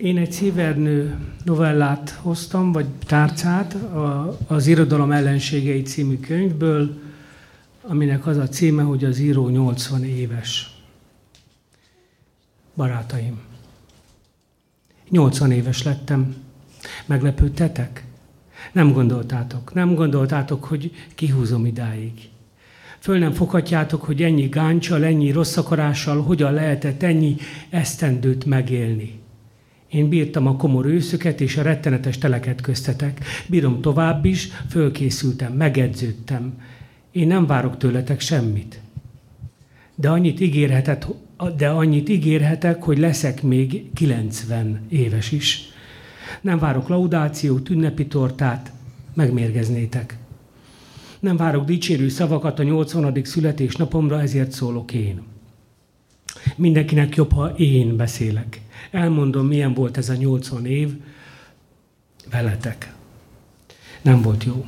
Én egy szívernő novellát hoztam, vagy tárcát az Irodalom ellenségei című könyvből, aminek az a címe, hogy az író 80 éves. Barátaim, 80 éves lettem. Meglepődtetek? Nem gondoltátok, nem gondoltátok, hogy kihúzom idáig. Föl nem foghatjátok, hogy ennyi gáncsal, ennyi rossz akarással hogyan lehetett ennyi esztendőt megélni. Én bírtam a komor őszöket és a rettenetes teleket köztetek. Bírom tovább is, fölkészültem, megedződtem. Én nem várok tőletek semmit. De annyit, ígérhetek, de annyit ígérhetek, hogy leszek még 90 éves is. Nem várok laudációt, ünnepi tortát, megmérgeznétek. Nem várok dicsérő szavakat a 80. születésnapomra, ezért szólok én. Mindenkinek jobb, ha én beszélek. Elmondom, milyen volt ez a 80 év veletek. Nem volt jó.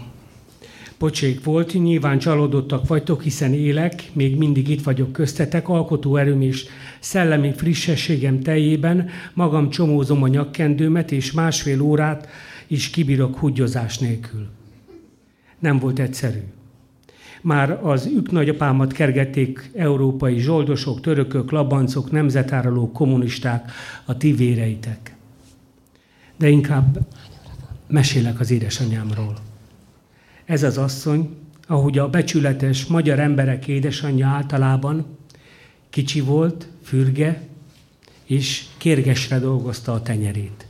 Pocsék volt, nyilván csalódottak vagytok, hiszen élek, még mindig itt vagyok köztetek, alkotó erőm és szellemi frissességem teljében, magam csomózom a nyakkendőmet, és másfél órát is kibírok húgyozás nélkül. Nem volt egyszerű. Már az ők nagyapámat kergették európai zsoldosok, törökök, labancok, nemzetáralók, kommunisták, a ti véreitek. De inkább mesélek az édesanyámról. Ez az asszony, ahogy a becsületes magyar emberek édesanyja általában, kicsi volt, fürge, és kérgesre dolgozta a tenyerét.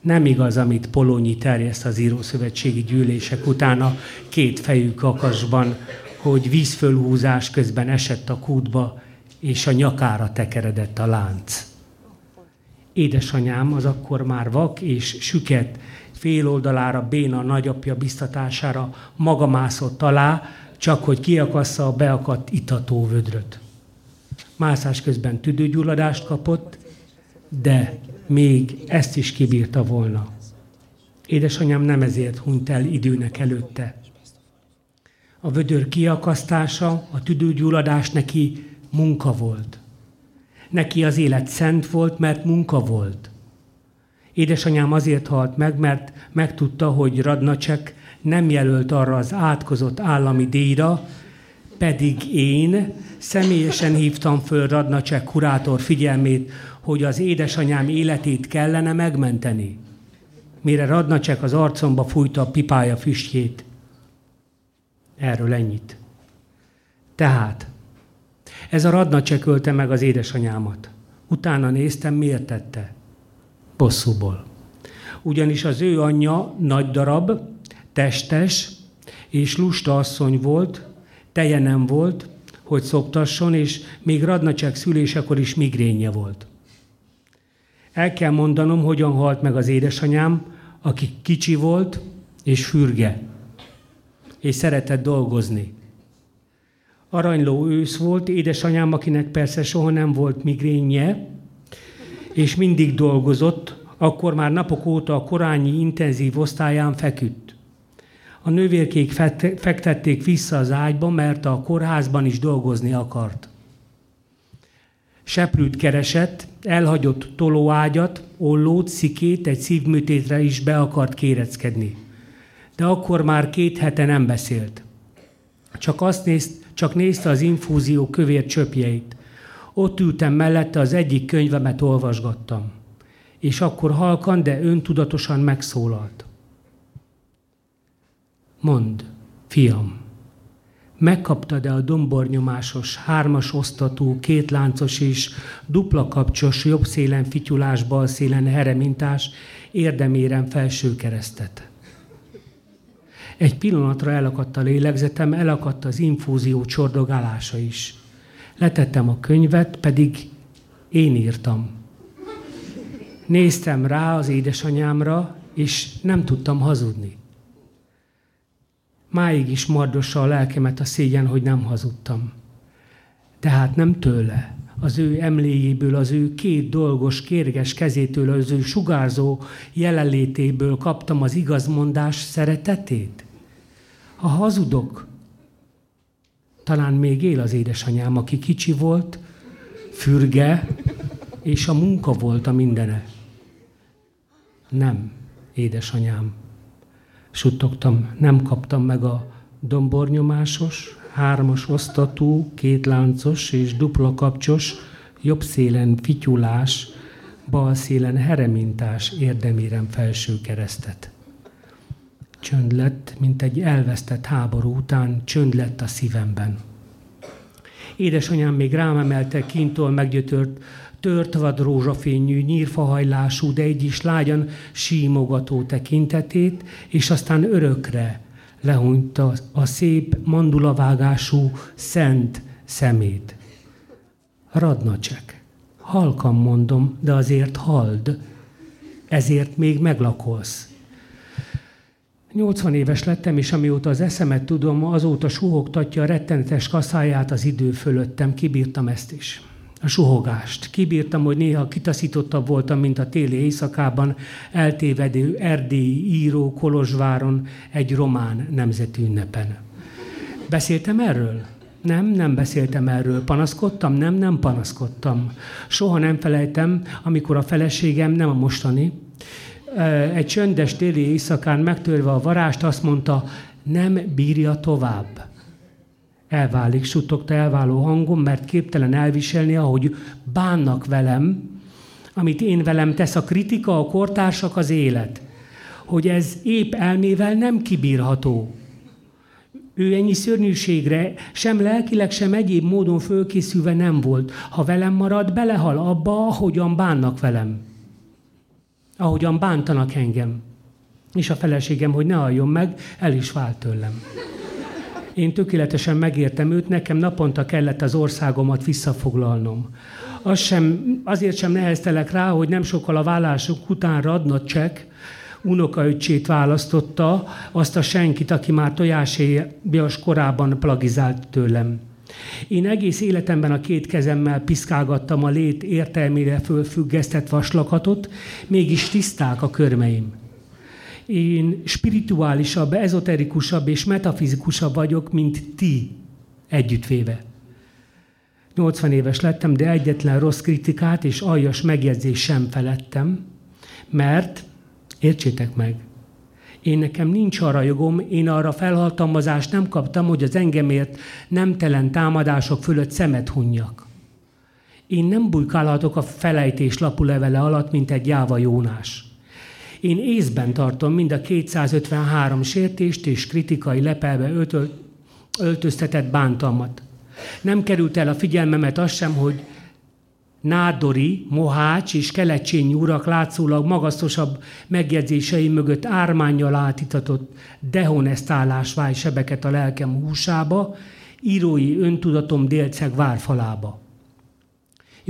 Nem igaz, amit Polonyi terjeszt az írószövetségi gyűlések után a két fejű kakasban, hogy vízfölhúzás közben esett a kútba, és a nyakára tekeredett a lánc. Édesanyám az akkor már vak és süket, fél oldalára béna nagyapja biztatására maga mászott alá, csak hogy kiakassza a beakadt itató vödröt. Mászás közben tüdőgyulladást kapott, de még ezt is kibírta volna. Édesanyám nem ezért hunyt el időnek előtte. A vödör kiakasztása, a tüdőgyulladás neki munka volt. Neki az élet szent volt, mert munka volt. Édesanyám azért halt meg, mert megtudta, hogy Radnacsek nem jelölt arra az átkozott állami díjra, pedig én személyesen hívtam föl Radnacsek kurátor figyelmét, hogy az édesanyám életét kellene megmenteni. Mire Radnacsek az arcomba fújta a pipája füstjét. Erről ennyit. Tehát, ez a Radnacsek ölte meg az édesanyámat. Utána néztem, miért tette. Bosszúból. Ugyanis az ő anyja nagy darab, testes és lusta asszony volt, teje nem volt, hogy szoktasson, és még Radnacsek szülésekor is migrénye volt. El kell mondanom, hogyan halt meg az édesanyám, aki kicsi volt és fürge, és szeretett dolgozni. Aranyló ősz volt, édesanyám, akinek persze soha nem volt migrénye, és mindig dolgozott, akkor már napok óta a korányi intenzív osztályán feküdt. A nővérkék fektették vissza az ágyba, mert a kórházban is dolgozni akart. Seprűt keresett, elhagyott tolóágyat, ollót, szikét, egy szívműtétre is be akart kéreckedni. De akkor már két hete nem beszélt. Csak azt nézt, csak nézte az infúzió kövér csöpjeit. Ott ültem mellette, az egyik könyvemet olvasgattam. És akkor halkan, de öntudatosan megszólalt. Mond, fiam, megkaptad-e a dombornyomásos, hármas osztatú, kétláncos és dupla kapcsos, jobb szélen fityulás, bal szélen heremintás, érdeméren felső keresztet? Egy pillanatra elakadt a lélegzetem, elakadt az infúzió csordogálása is. Letettem a könyvet, pedig én írtam. Néztem rá az édesanyámra, és nem tudtam hazudni. Máig is mardossa a lelkemet a szégyen, hogy nem hazudtam. Tehát nem tőle, az ő emléjéből, az ő két dolgos, kérges kezétől, az ő sugárzó jelenlétéből kaptam az igazmondás szeretetét? Ha hazudok, talán még él az édesanyám, aki kicsi volt, fürge, és a munka volt a mindene. Nem, édesanyám. Suttogtam, nem kaptam meg a dombornyomásos, hármas osztatú, kétláncos és dupla kapcsos, jobb szélen fityulás, bal szélen heremintás érdemérem felső keresztet. Csönd lett, mint egy elvesztett háború után, csönd lett a szívemben. Édesanyám még rám emelte kintól meggyötört, tört vad rózsafényű, nyírfahajlású, de egy is lágyan símogató tekintetét, és aztán örökre lehúnyta a szép mandulavágású szent szemét. Radnacsek. Halkan mondom, de azért hald. Ezért még meglakolsz. 80 éves lettem, és amióta az eszemet tudom, azóta suhogtatja a rettenetes kaszáját az idő fölöttem. Kibírtam ezt is. A suhogást. Kibírtam, hogy néha kitaszítottabb voltam, mint a téli éjszakában eltévedő erdélyi író Kolozsváron egy román nemzeti ünnepen. Beszéltem erről? Nem, nem beszéltem erről. Panaszkodtam? Nem, nem panaszkodtam. Soha nem felejtem, amikor a feleségem, nem a mostani, egy csöndes téli éjszakán megtörve a varást azt mondta, nem bírja tovább. Elválik, suttogta elváló hangom, mert képtelen elviselni, ahogy bánnak velem, amit én velem tesz a kritika, a kortársak, az élet. Hogy ez épp elmével nem kibírható. Ő ennyi szörnyűségre sem lelkileg, sem egyéb módon fölkészülve nem volt. Ha velem marad, belehal abba, ahogyan bánnak velem. Ahogyan bántanak engem. És a feleségem, hogy ne halljon meg, el is vált tőlem. Én tökéletesen megértem őt, nekem naponta kellett az országomat visszafoglalnom. Az sem, azért sem neheztelek rá, hogy nem sokkal a vállások után Radnacek unokaöccsét választotta, azt a senkit, aki már tojáséjas korában plagizált tőlem. Én egész életemben a két kezemmel piszkálgattam a lét értelmére fölfüggesztett vaslakatot, mégis tiszták a körmeim. Én spirituálisabb, ezoterikusabb és metafizikusabb vagyok, mint ti együttvéve. 80 éves lettem, de egyetlen rossz kritikát és aljas megjegyzés sem felettem, mert, értsétek meg, én nekem nincs arra jogom, én arra felhatalmazást nem kaptam, hogy az engemért nemtelen támadások fölött szemet hunjak. Én nem bujkálhatok a felejtés lapulevele alatt, mint egy jáva Jónás. Én észben tartom mind a 253 sértést és kritikai lepelbe öltöztetett bántalmat. Nem került el a figyelmemet az sem, hogy nádori, mohács és kelecsényi urak látszólag magasztosabb megjegyzései mögött ármányjal átitatott dehonestálás sebeket a lelkem húsába, írói öntudatom délceg várfalába.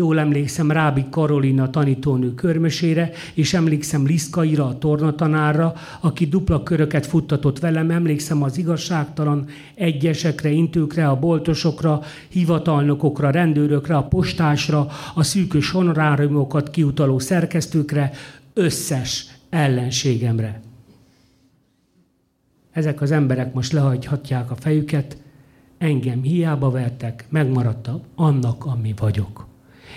Jól emlékszem Rábi Karolina tanítónő körmösére, és emlékszem Liszkaira, a tornatanárra, aki dupla köröket futtatott velem, emlékszem az igazságtalan egyesekre, intőkre, a boltosokra, hivatalnokokra, rendőrökre, a postásra, a szűkös honoráriumokat kiutaló szerkesztőkre, összes ellenségemre. Ezek az emberek most lehagyhatják a fejüket, engem hiába vertek, megmaradtam annak, ami vagyok.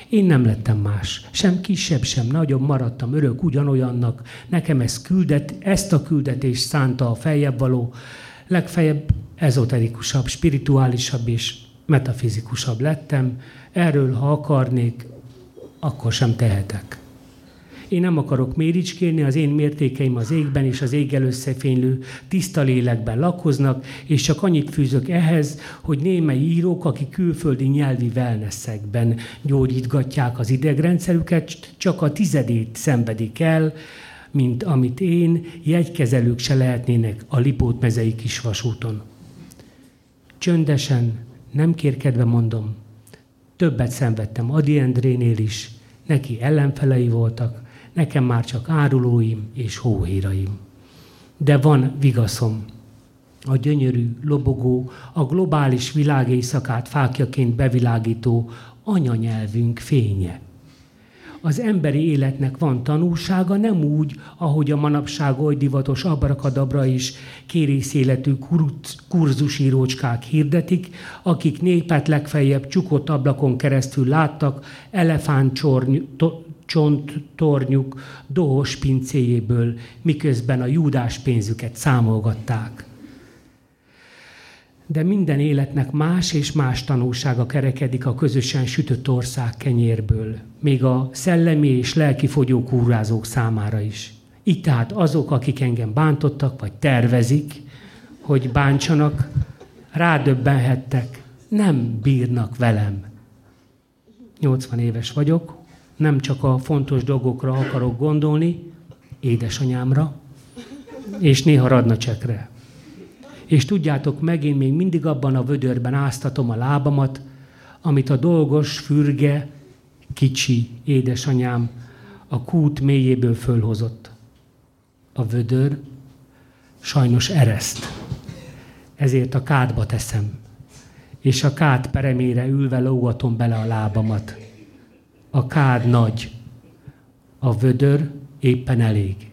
Én nem lettem más. Sem kisebb, sem nagyobb, maradtam örök ugyanolyannak. Nekem ez küldet, ezt a küldetést szánta a feljebb való, legfeljebb ezoterikusabb, spirituálisabb és metafizikusabb lettem. Erről, ha akarnék, akkor sem tehetek. Én nem akarok méricskélni, az én mértékeim az égben és az éggel összefénylő tiszta lélekben lakoznak, és csak annyit fűzök ehhez, hogy némely írók, akik külföldi nyelvi wellnessekben gyógyítgatják az idegrendszerüket, csak a tizedét szenvedik el, mint amit én, jegykezelők se lehetnének a Lipót mezei kisvasúton. Csöndesen, nem kérkedve mondom, többet szenvedtem Adi Endrénél is, neki ellenfelei voltak, nekem már csak árulóim és hóhéraim. De van vigaszom. A gyönyörű, lobogó, a globális világ éjszakát fákjaként bevilágító anyanyelvünk fénye. Az emberi életnek van tanulsága, nem úgy, ahogy a manapság oly divatos abrakadabra is kérészéletű kurzusírócskák hirdetik, akik népet legfeljebb csukott ablakon keresztül láttak elefántcsor csonttornyuk dohos pincéjéből, miközben a júdás pénzüket számolgatták. De minden életnek más és más tanulsága kerekedik a közösen sütött ország kenyérből, még a szellemi és lelki fogyókúrázók számára is. Így tehát azok, akik engem bántottak, vagy tervezik, hogy bántsanak, rádöbbenhettek, nem bírnak velem. 80 éves vagyok, nem csak a fontos dolgokra akarok gondolni, édesanyámra, és néha radnacsekre. És tudjátok, megint még mindig abban a vödörben áztatom a lábamat, amit a dolgos, fürge, kicsi édesanyám a kút mélyéből fölhozott. A vödör sajnos ereszt. Ezért a kádba teszem. És a kád peremére ülve lógatom bele a lábamat. A kár nagy, a vödör éppen elég.